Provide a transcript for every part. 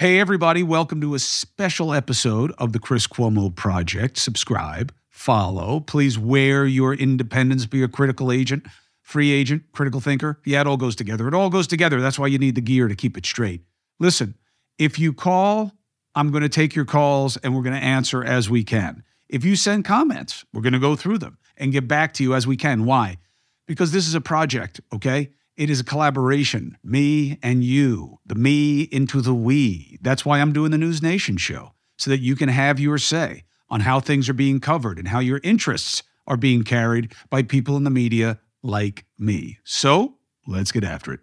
Hey, everybody, welcome to a special episode of the Chris Cuomo Project. Subscribe, follow. Please wear your independence, be a critical agent, free agent, critical thinker. Yeah, it all goes together. It all goes together. That's why you need the gear to keep it straight. Listen, if you call, I'm going to take your calls and we're going to answer as we can. If you send comments, we're going to go through them and get back to you as we can. Why? Because this is a project, okay? It is a collaboration, me and you, the me into the we. That's why I'm doing the News Nation show, so that you can have your say on how things are being covered and how your interests are being carried by people in the media like me. So let's get after it.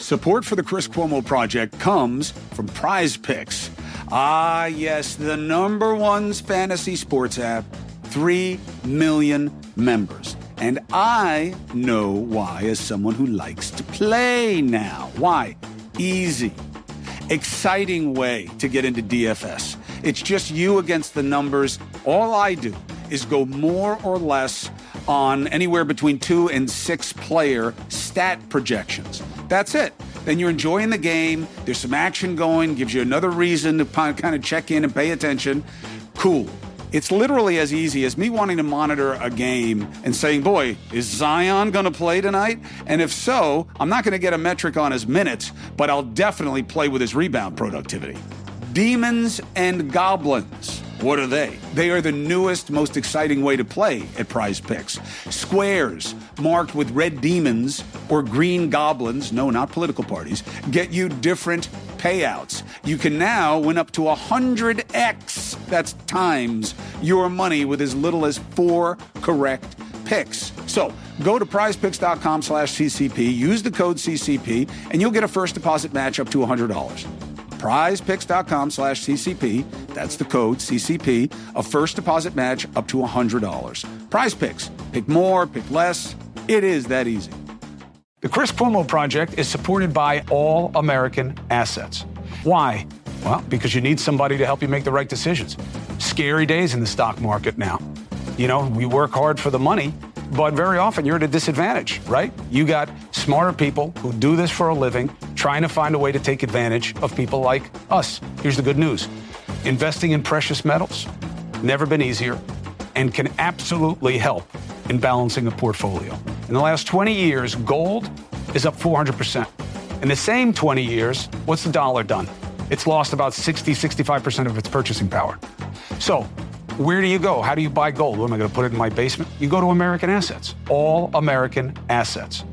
Support for the Chris Cuomo Project comes from Prize Picks. Ah, yes, the number one fantasy sports app, 3 million members. And I know why, as someone who likes to play now. Why? Easy. Exciting way to get into DFS. It's just you against the numbers. All I do is go more or less on anywhere between two and six player stat projections. That's it then you're enjoying the game. There's some action going, gives you another reason to kind of check in and pay attention. Cool. It's literally as easy as me wanting to monitor a game and saying, boy, is Zion going to play tonight? And if so, I'm not going to get a metric on his minutes, but I'll definitely play with his rebound productivity. Demons and Goblins. What are they? They are the newest, most exciting way to play at prize picks. Squares marked with red demons or green goblins, no, not political parties, get you different payouts. You can now win up to 100x, that's times, your money with as little as four correct picks. So go to prizepicks.com slash CCP, use the code CCP, and you'll get a first deposit match up to $100 prizepicks.com slash CCP. That's the code CCP. A first deposit match up to $100. Prize picks. Pick more, pick less. It is that easy. The Chris Cuomo Project is supported by All American Assets. Why? Well, because you need somebody to help you make the right decisions. Scary days in the stock market now. You know, we work hard for the money but very often you're at a disadvantage, right? You got smarter people who do this for a living, trying to find a way to take advantage of people like us. Here's the good news investing in precious metals, never been easier, and can absolutely help in balancing a portfolio. In the last 20 years, gold is up 400%. In the same 20 years, what's the dollar done? It's lost about 60, 65% of its purchasing power. So, where do you go? How do you buy gold? What am I going to put it in my basement? You go to American Assets, all American Assets.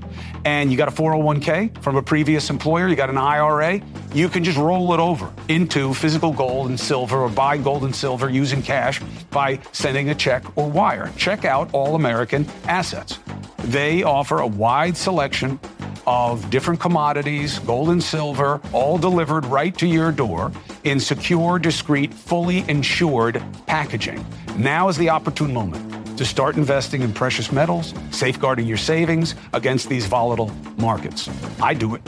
And you got a 401k from a previous employer, you got an IRA, you can just roll it over into physical gold and silver or buy gold and silver using cash by sending a check or wire. Check out All American Assets. They offer a wide selection of different commodities, gold and silver, all delivered right to your door in secure, discreet, fully insured packaging. Now is the opportune moment to start investing in precious metals, safeguarding your savings against these volatile markets. I do it.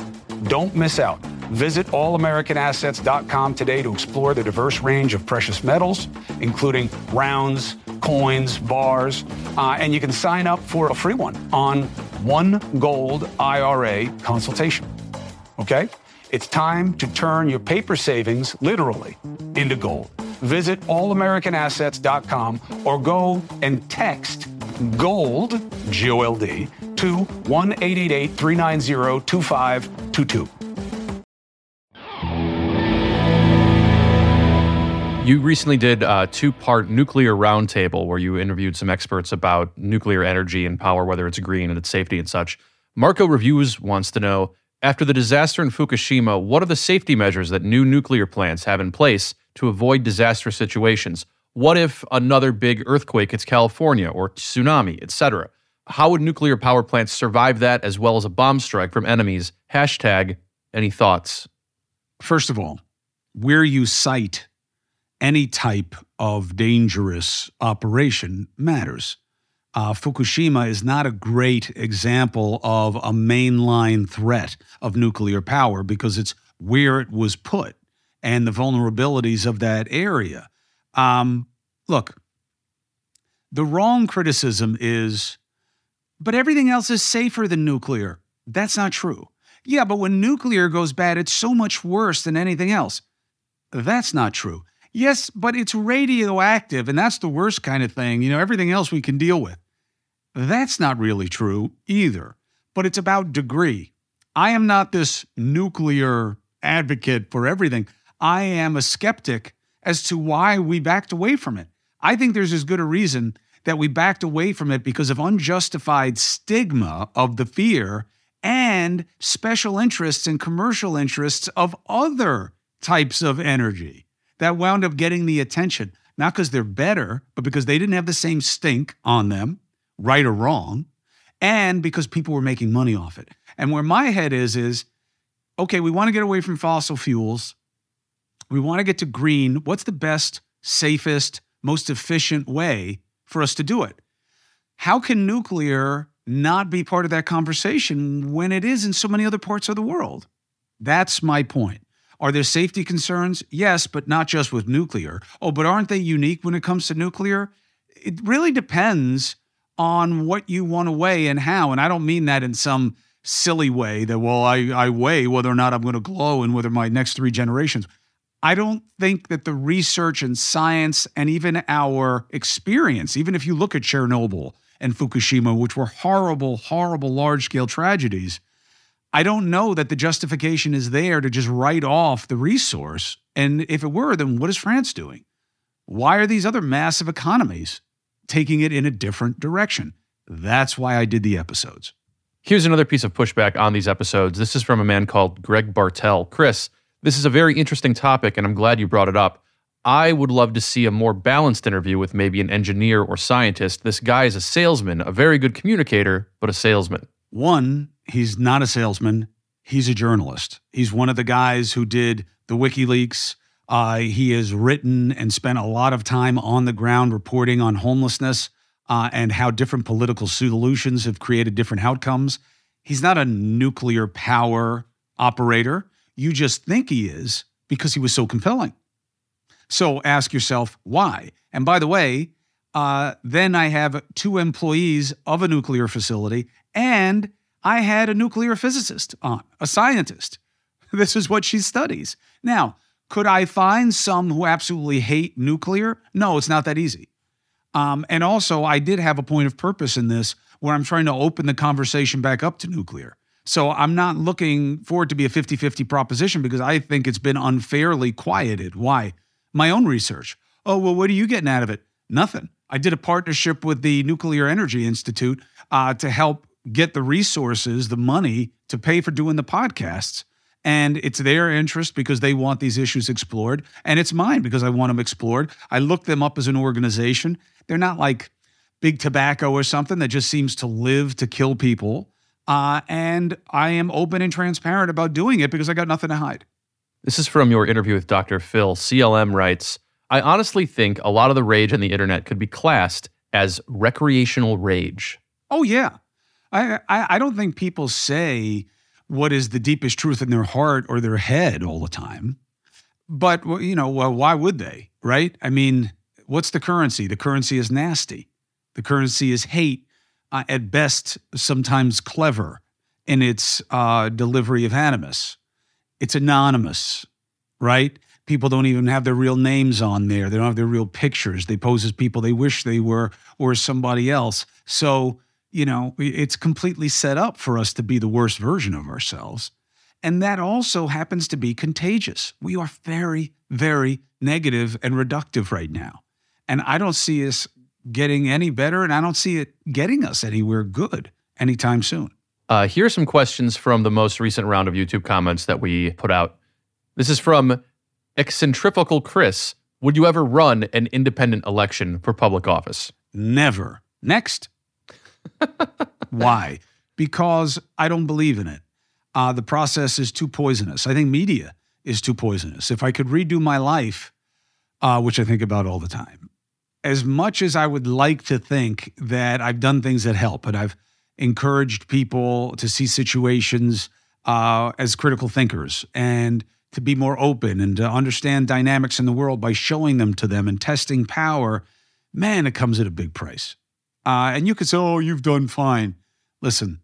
Don't miss out. Visit allamericanassets.com today to explore the diverse range of precious metals, including rounds, coins, bars, uh, and you can sign up for a free one on one gold IRA consultation. Okay? It's time to turn your paper savings literally into gold. Visit allamericanassets.com or go and text GOLD, G O L D, to 1 390 2522. You recently did a two part nuclear roundtable where you interviewed some experts about nuclear energy and power, whether it's green and its safety and such. Marco Reviews wants to know after the disaster in Fukushima, what are the safety measures that new nuclear plants have in place to avoid disastrous situations? What if another big earthquake hits California or tsunami, etc.? How would nuclear power plants survive that as well as a bomb strike from enemies? Hashtag any thoughts? First of all, where you cite any type of dangerous operation matters. Uh, Fukushima is not a great example of a mainline threat of nuclear power because it's where it was put and the vulnerabilities of that area. Um, look, the wrong criticism is, but everything else is safer than nuclear. That's not true. Yeah, but when nuclear goes bad, it's so much worse than anything else. That's not true. Yes, but it's radioactive, and that's the worst kind of thing. You know, everything else we can deal with. That's not really true either, but it's about degree. I am not this nuclear advocate for everything. I am a skeptic as to why we backed away from it. I think there's as good a reason that we backed away from it because of unjustified stigma of the fear and special interests and commercial interests of other types of energy that wound up getting the attention, not because they're better, but because they didn't have the same stink on them, right or wrong, and because people were making money off it. And where my head is, is okay, we want to get away from fossil fuels. We want to get to green. What's the best, safest, most efficient way for us to do it? How can nuclear not be part of that conversation when it is in so many other parts of the world? That's my point. Are there safety concerns? Yes, but not just with nuclear. Oh, but aren't they unique when it comes to nuclear? It really depends on what you want to weigh and how. And I don't mean that in some silly way that, well, I, I weigh whether or not I'm going to glow and whether my next three generations. I don't think that the research and science and even our experience, even if you look at Chernobyl and Fukushima, which were horrible, horrible large scale tragedies, I don't know that the justification is there to just write off the resource. And if it were, then what is France doing? Why are these other massive economies taking it in a different direction? That's why I did the episodes. Here's another piece of pushback on these episodes. This is from a man called Greg Bartell. Chris, this is a very interesting topic, and I'm glad you brought it up. I would love to see a more balanced interview with maybe an engineer or scientist. This guy is a salesman, a very good communicator, but a salesman. One, he's not a salesman. He's a journalist. He's one of the guys who did the WikiLeaks. Uh, he has written and spent a lot of time on the ground reporting on homelessness uh, and how different political solutions have created different outcomes. He's not a nuclear power operator. You just think he is because he was so compelling. So ask yourself why. And by the way, uh, then I have two employees of a nuclear facility and I had a nuclear physicist on, a scientist. This is what she studies. Now, could I find some who absolutely hate nuclear? No, it's not that easy. Um, and also, I did have a point of purpose in this where I'm trying to open the conversation back up to nuclear. So I'm not looking for it to be a 50 50 proposition because I think it's been unfairly quieted. Why? My own research. Oh, well, what are you getting out of it? Nothing. I did a partnership with the Nuclear Energy Institute uh, to help get the resources, the money to pay for doing the podcasts. And it's their interest because they want these issues explored. And it's mine because I want them explored. I look them up as an organization. They're not like big tobacco or something that just seems to live to kill people. Uh, and I am open and transparent about doing it because I got nothing to hide. This is from your interview with Dr. Phil. CLM writes I honestly think a lot of the rage on the internet could be classed as recreational rage. Oh, yeah. I, I, I don't think people say what is the deepest truth in their heart or their head all the time. But, you know, well, why would they, right? I mean, what's the currency? The currency is nasty. The currency is hate, uh, at best, sometimes clever in its uh, delivery of animus. It's anonymous, right? People don't even have their real names on there. They don't have their real pictures. They pose as people they wish they were or somebody else. So, you know, it's completely set up for us to be the worst version of ourselves. And that also happens to be contagious. We are very, very negative and reductive right now. And I don't see us getting any better, and I don't see it getting us anywhere good anytime soon. Uh, here are some questions from the most recent round of YouTube comments that we put out. This is from Eccentrical Chris. Would you ever run an independent election for public office? Never. Next. Why? Because I don't believe in it. Uh, the process is too poisonous. I think media is too poisonous. If I could redo my life, uh, which I think about all the time, as much as I would like to think that I've done things that help and I've encouraged people to see situations uh, as critical thinkers and to be more open and to understand dynamics in the world by showing them to them and testing power, man, it comes at a big price. Uh, and you could say, oh, you've done fine. Listen,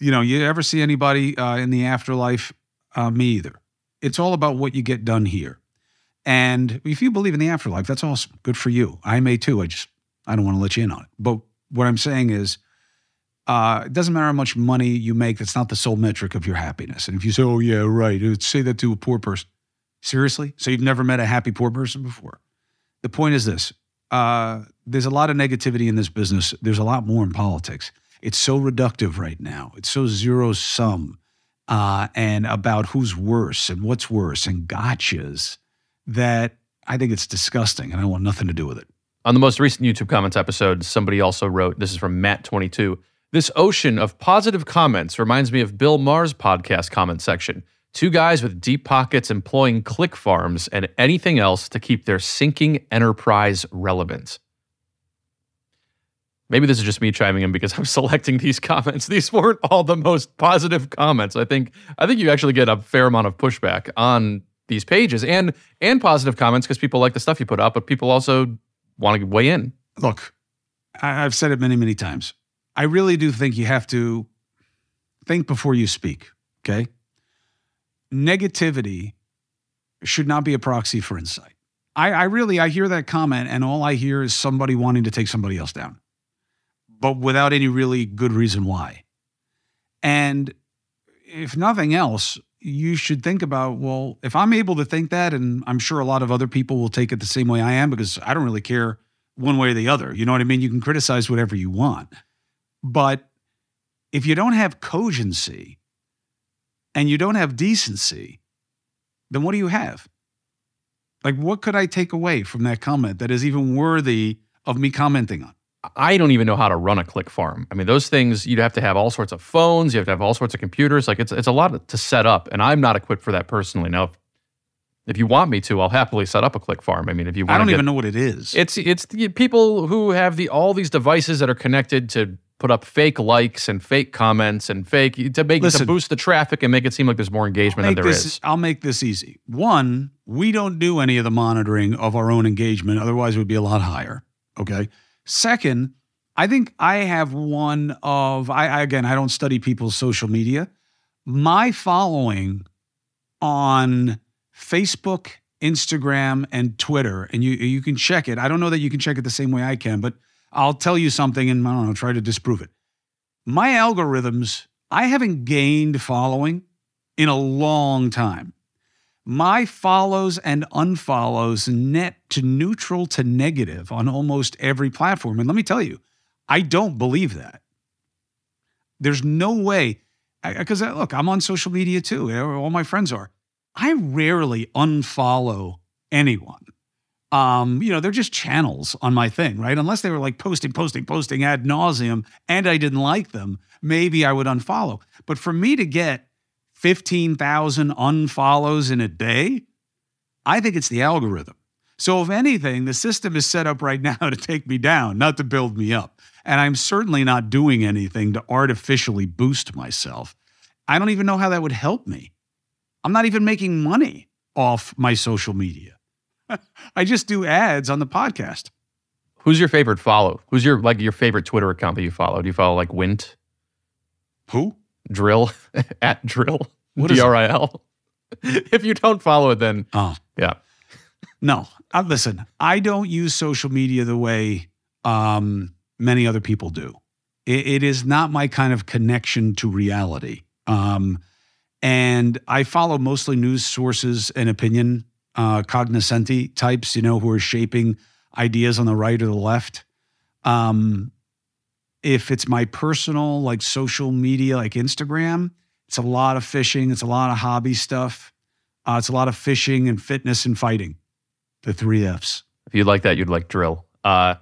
you know, you ever see anybody uh, in the afterlife? Uh, me either. It's all about what you get done here. And if you believe in the afterlife, that's awesome. Good for you. I may too. I just, I don't want to let you in on it. But what I'm saying is, uh, it doesn't matter how much money you make. That's not the sole metric of your happiness. And if you say, oh, yeah, right, say that to a poor person. Seriously? So you've never met a happy poor person before? The point is this uh, there's a lot of negativity in this business. There's a lot more in politics. It's so reductive right now, it's so zero sum uh, and about who's worse and what's worse and gotchas that I think it's disgusting and I want nothing to do with it. On the most recent YouTube comments episode, somebody also wrote this is from Matt22. This ocean of positive comments reminds me of Bill Maher's podcast comment section. Two guys with deep pockets employing click farms and anything else to keep their sinking enterprise relevant. Maybe this is just me chiming in because I'm selecting these comments. These weren't all the most positive comments. I think I think you actually get a fair amount of pushback on these pages and and positive comments because people like the stuff you put up, but people also want to weigh in. Look, I've said it many, many times. I really do think you have to think before you speak, okay? Negativity should not be a proxy for insight. I, I really I hear that comment and all I hear is somebody wanting to take somebody else down, but without any really good reason why. And if nothing else, you should think about well, if I'm able to think that, and I'm sure a lot of other people will take it the same way I am because I don't really care one way or the other. You know what I mean? You can criticize whatever you want. But if you don't have cogency and you don't have decency, then what do you have? Like, what could I take away from that comment that is even worthy of me commenting on? I don't even know how to run a click farm. I mean, those things you'd have to have all sorts of phones, you have to have all sorts of computers. Like it's it's a lot to set up, and I'm not equipped for that personally. Now, if, if you want me to, I'll happily set up a click farm. I mean, if you want, I don't get, even know what it is. It's it's the people who have the all these devices that are connected to put up fake likes and fake comments and fake to make Listen, to boost the traffic and make it seem like there's more engagement than there this, is. I'll make this easy. One, we don't do any of the monitoring of our own engagement, otherwise it would be a lot higher. Okay. Second, I think I have one of I, again I don't study people's social media. My following on Facebook, Instagram, and Twitter, and you you can check it. I don't know that you can check it the same way I can, but I'll tell you something and I don't know, try to disprove it. My algorithms, I haven't gained following in a long time. My follows and unfollows net to neutral to negative on almost every platform. And let me tell you, I don't believe that. There's no way, because look, I'm on social media too. All my friends are. I rarely unfollow anyone um, you know, they're just channels on my thing, right? Unless they were like posting, posting, posting ad nauseum and I didn't like them, maybe I would unfollow. But for me to get 15,000 unfollows in a day, I think it's the algorithm. So, if anything, the system is set up right now to take me down, not to build me up. And I'm certainly not doing anything to artificially boost myself. I don't even know how that would help me. I'm not even making money off my social media. I just do ads on the podcast. Who's your favorite follow? Who's your like your favorite Twitter account that you follow? Do you follow like Wint? Who? Drill at dril. What D R I L. If you don't follow it, then oh yeah. No, uh, listen. I don't use social media the way um, many other people do. It, it is not my kind of connection to reality. Um, and I follow mostly news sources and opinion uh, cognoscenti types, you know, who are shaping ideas on the right or the left. Um, if it's my personal, like social media, like Instagram, it's a lot of fishing, it's a lot of hobby stuff, uh, it's a lot of fishing and fitness and fighting. The three F's. If you'd like that, you'd like dril. Uh,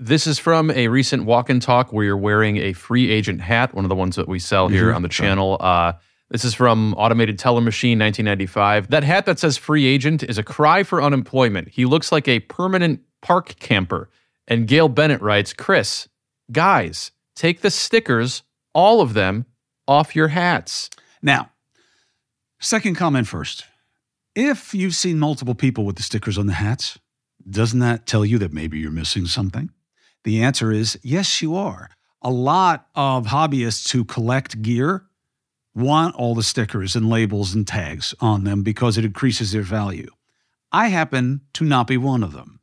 this is from a recent walk and talk where you're wearing a free agent hat, one of the ones that we sell here Mhm. on the channel. Uh, this is from Automated Teller Machine 1995. That hat that says free agent is a cry for unemployment. He looks like a permanent park camper. And Gail Bennett writes Chris, guys, take the stickers, all of them, off your hats. Now, second comment first. If you've seen multiple people with the stickers on the hats, doesn't that tell you that maybe you're missing something? The answer is yes, you are. A lot of hobbyists who collect gear want all the stickers and labels and tags on them because it increases their value. I happen to not be one of them.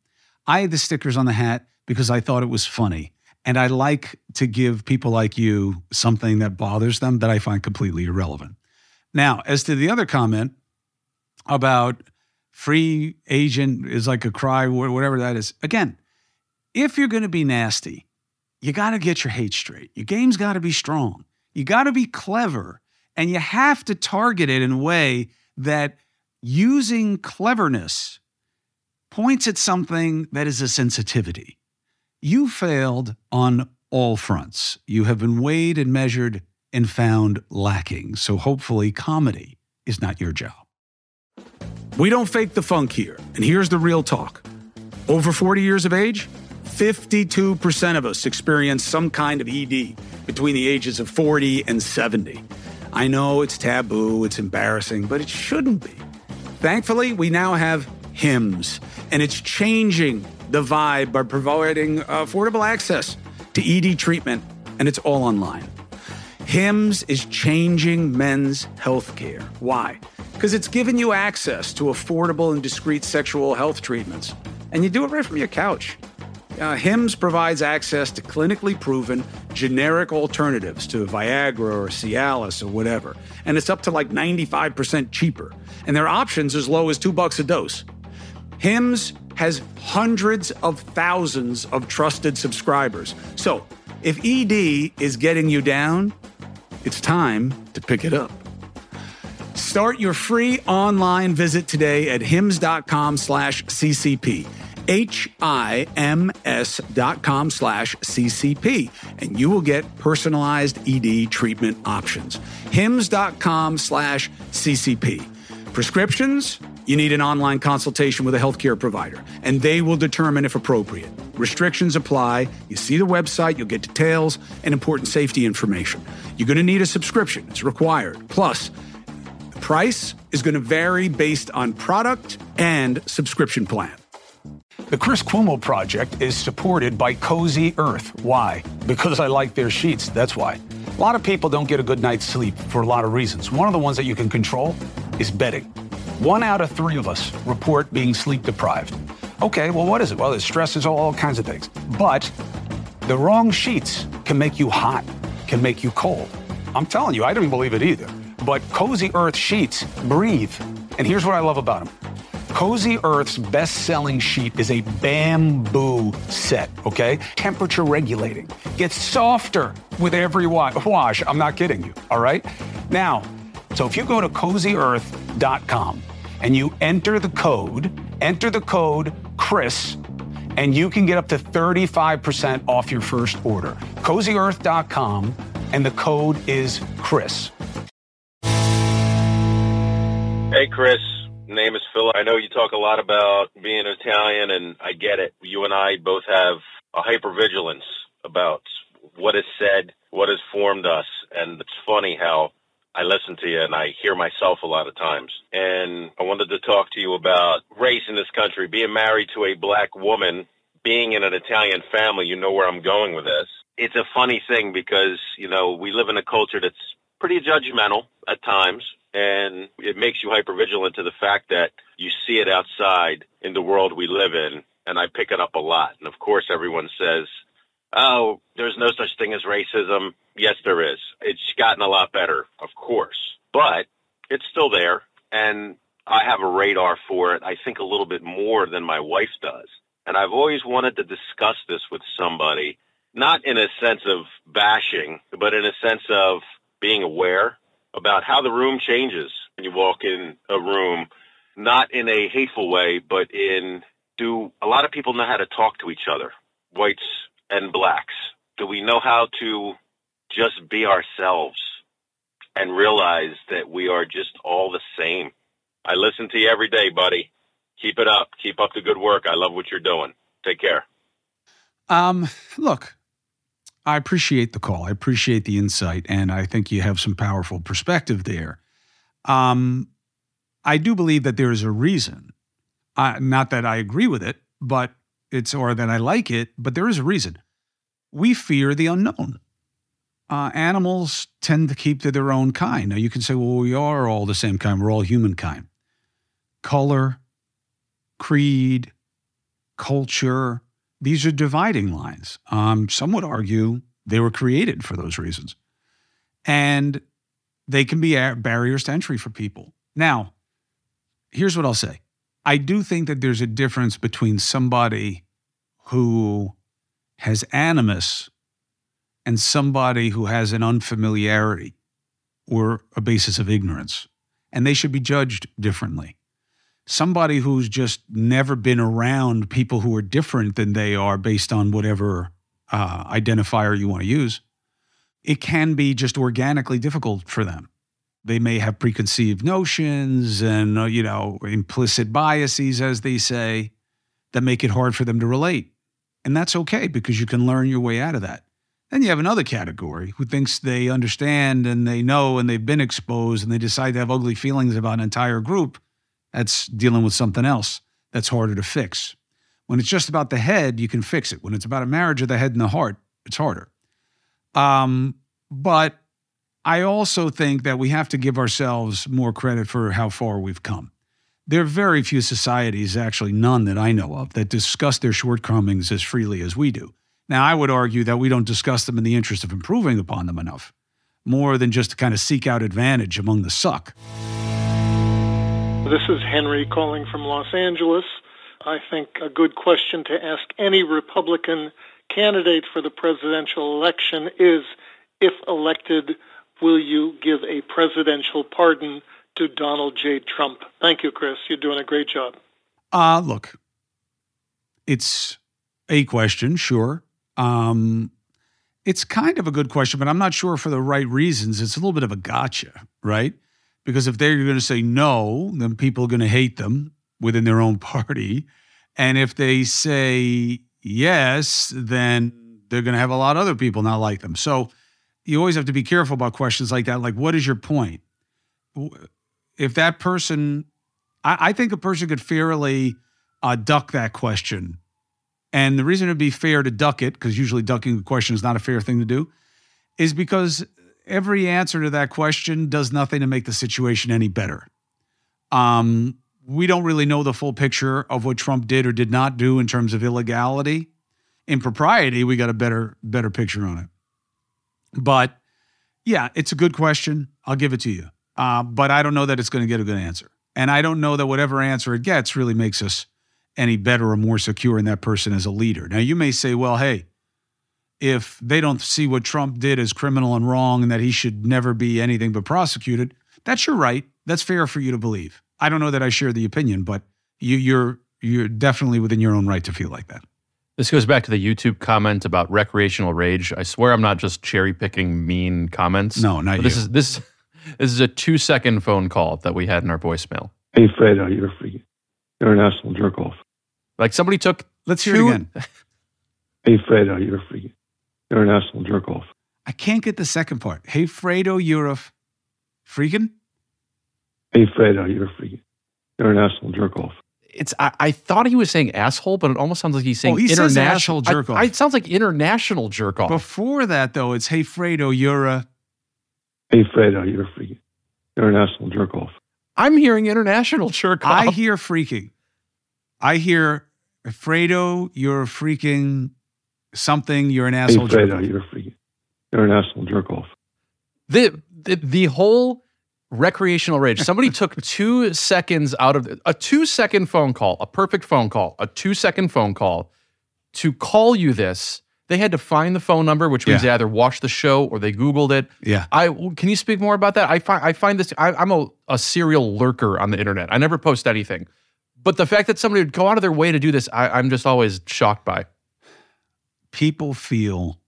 I had the stickers on the hat because I thought it was funny. And I like to give people like you something that bothers them that I find completely irrelevant. Now, as to the other comment about free agent is like a cry, whatever that is, again, if you're going to be nasty, you got to get your hate straight. Your game's got to be strong. You got to be clever. And you have to target it in a way that using cleverness points at something that is a sensitivity. You failed on all fronts. You have been weighed and measured and found lacking. So hopefully, comedy is not your job. We don't fake the funk here. And here's the real talk over 40 years of age, 52% of us experience some kind of ED between the ages of 40 and 70. I know it's taboo, it's embarrassing, but it shouldn't be. Thankfully, we now have Hims, and it's changing the vibe by providing affordable access to ED treatment, and it's all online. HIMS is changing men's health care. Why? Because it's giving you access to affordable and discreet sexual health treatments, and you do it right from your couch. Uh, HIMS provides access to clinically proven generic alternatives to Viagra or Cialis or whatever, and it's up to like 95% cheaper. And their options as low as two bucks a dose. HIMS has hundreds of thousands of trusted subscribers. So if ED is getting you down, it's time to pick it up. Start your free online visit today at hims.com slash CCP. H-I-M-S dot com slash CCP. And you will get personalized ED treatment options. Hims.com slash CCP. Prescriptions, you need an online consultation with a healthcare provider, and they will determine if appropriate. Restrictions apply. You see the website, you'll get details and important safety information. You're going to need a subscription, it's required. Plus, the price is going to vary based on product and subscription plan. The Chris Cuomo Project is supported by Cozy Earth. Why? Because I like their sheets. That's why. A lot of people don't get a good night's sleep for a lot of reasons. One of the ones that you can control is bedding. One out of three of us report being sleep deprived. Okay, well, what is it? Well, it's stress, it's all, all kinds of things. But the wrong sheets can make you hot, can make you cold. I'm telling you, I don't believe it either. But Cozy Earth sheets breathe. And here's what I love about them. Cozy Earth's best selling sheet is a bamboo set, okay? Temperature regulating. Gets softer with every wash. I'm not kidding you, all right? Now, so if you go to cozyearth.com and you enter the code, enter the code Chris, and you can get up to 35% off your first order. Cozyearth.com, and the code is Chris. Hey, Chris. Name is Phil. I know you talk a lot about being Italian, and I get it. You and I both have a hypervigilance about what is said, what has formed us, and it's funny how I listen to you and I hear myself a lot of times. And I wanted to talk to you about race in this country, being married to a black woman, being in an Italian family. You know where I'm going with this. It's a funny thing because, you know, we live in a culture that's pretty judgmental at times and it makes you hypervigilant to the fact that you see it outside in the world we live in and I pick it up a lot. And of course everyone says, "Oh, there's no such thing as racism." Yes, there is. It's gotten a lot better, of course, but it's still there and I have a radar for it. I think a little bit more than my wife does. And I've always wanted to discuss this with somebody, not in a sense of bashing, but in a sense of being aware about how the room changes when you walk in a room, not in a hateful way, but in do a lot of people know how to talk to each other, whites and blacks? Do we know how to just be ourselves and realize that we are just all the same? I listen to you every day, buddy. Keep it up. Keep up the good work. I love what you're doing. Take care. Um, look, I appreciate the call. I appreciate the insight, and I think you have some powerful perspective there. Um, I do believe that there is a reason. Not that I agree with it, but it's or that I like it, but there is a reason. We fear the unknown. Uh, animals tend to keep to their own kind. Now you can say, well, we are all the same kind. We're all humankind. Color, creed, culture, these are dividing lines. Um, some would argue they were created for those reasons. And they can be barriers to entry for people. Now, here's what I'll say I do think that there's a difference between somebody who has animus and somebody who has an unfamiliarity or a basis of ignorance, and they should be judged differently. Somebody who's just never been around people who are different than they are based on whatever uh, identifier you want to use, it can be just organically difficult for them. They may have preconceived notions and, uh, you know, implicit biases, as they say, that make it hard for them to relate. And that's okay because you can learn your way out of that. Then you have another category who thinks they understand and they know and they've been exposed and they decide to have ugly feelings about an entire group. That's dealing with something else that's harder to fix. When it's just about the head, you can fix it. When it's about a marriage of the head and the heart, it's harder. Um, but I also think that we have to give ourselves more credit for how far we've come. There are very few societies, actually none that I know of, that discuss their shortcomings as freely as we do. Now, I would argue that we don't discuss them in the interest of improving upon them enough, more than just to kind of seek out advantage among the suck. This is Henry calling from Los Angeles. I think a good question to ask any Republican candidate for the presidential election is if elected, will you give a presidential pardon to Donald J. Trump? Thank you, Chris. You're doing a great job. Uh, look, it's a question, sure. Um, it's kind of a good question, but I'm not sure for the right reasons. It's a little bit of a gotcha, right? Because if they're going to say no, then people are going to hate them within their own party. And if they say yes, then they're going to have a lot of other people not like them. So you always have to be careful about questions like that. Like, what is your point? If that person, I, I think a person could fairly uh, duck that question. And the reason it'd be fair to duck it, because usually ducking the question is not a fair thing to do, is because every answer to that question does nothing to make the situation any better. Um, we don't really know the full picture of what Trump did or did not do in terms of illegality. Impropriety, we got a better better picture on it. But yeah, it's a good question. I'll give it to you. Uh, but I don't know that it's going to get a good answer. And I don't know that whatever answer it gets really makes us any better or more secure in that person as a leader. Now, you may say, well, hey, if they don't see what Trump did as criminal and wrong and that he should never be anything but prosecuted, that's your right. That's fair for you to believe. I don't know that I share the opinion, but you, you're you're definitely within your own right to feel like that. This goes back to the YouTube comment about recreational rage. I swear I'm not just cherry picking mean comments. No, not this is this this is a two second phone call that we had in our voicemail. Hey Fredo, you're a freaking international jerk off. Like somebody took. Let's hear two, it again. hey Fredo, you're a freaking international jerk off. I can't get the second part. Hey Fredo, you're a freaking. Hey Fredo, you're a freaking international jerk off it's I, I, thought he was saying asshole, but it almost sounds like he's saying oh, he international jerk off. I, it sounds like international jerk off. Before that, though, it's hey Fredo, you're a hey Fredo, you're a freaking international jerk off. I'm hearing international jerk off. I hear freaking. I hear Fredo, you're a freaking something. You're an asshole. Hey Fredo, you're a freaking international jerk off. The the the whole recreational rage. Somebody took two seconds out of a two second phone call, a perfect phone call, a two second phone call to call you this. They had to find the phone number, which means yeah. they either watched the show or they Googled it. Yeah. I can you speak more about that? I find I find this. I, am a, a serial lurker on the internet. I never post anything, But the fact that somebody would go out of their way to do this, I, I'm just always shocked by. People feel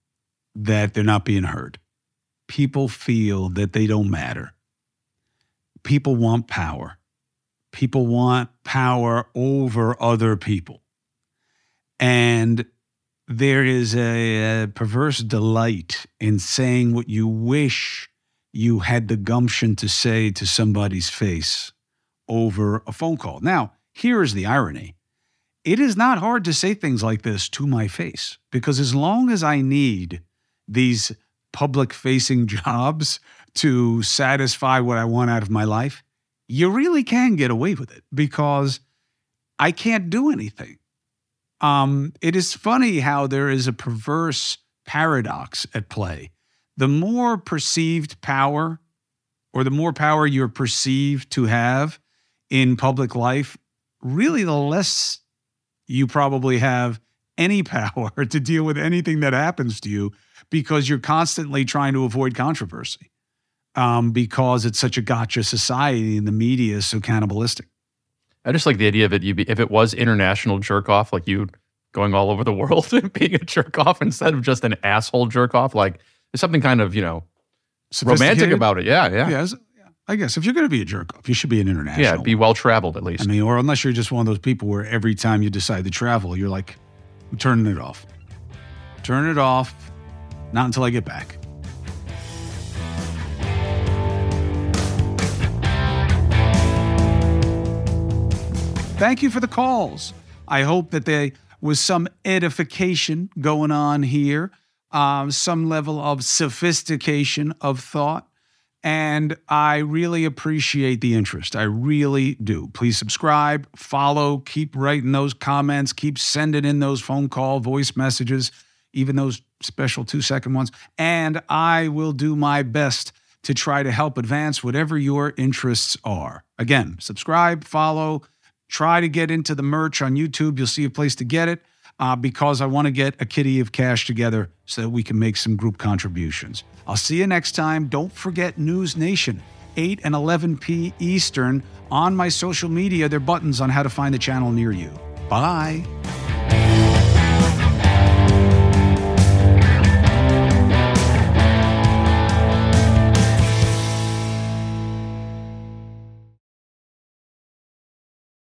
that they're not being heard. People feel that they don't matter. People want power. People want power over other people. And there is a, a perverse delight in saying what you wish you had the gumption to say to somebody's face over a phone call. Now, here is the irony it is not hard to say things like this to my face because as long as I need these public facing jobs to satisfy what I want out of my life, you really can get away with it because I can't do anything. Um, it is funny how there is a perverse paradox at play. The more perceived power, or the more power you're perceived to have in public life, really the less you probably have any power to deal with anything that happens to you because you're constantly trying to avoid controversy um, because it's such a gotcha society and the media is so cannibalistic. I just like the idea of it. Be, if it was international jerk off, like you going all over the world and being a jerk off instead of just an asshole jerk off, like there's something kind of you know romantic about it. Yeah, yeah. Yeah, I guess if you're going to be a jerk off, you should be an international. Yeah, be well traveled at least. I mean, or unless you're just one of those people where every time you decide to travel, you're like, I'm turning it off. Turn it off. Not until I get back. Thank you for the calls. I hope that there was some edification going on here, um, some level of sophistication of thought. And I really appreciate the interest. I really do. Please subscribe, follow, keep writing those comments, keep sending in those phone call, voice messages, even those special two second ones. And I will do my best to try to help advance whatever your interests are. Again, subscribe, follow, Try to get into the merch on YouTube. You'll see a place to get it uh, because I want to get a kitty of cash together so that we can make some group contributions. I'll see you next time. Don't forget News Nation, 8 and 11 p. Eastern. On my social media, there are buttons on how to find the channel near you. Bye.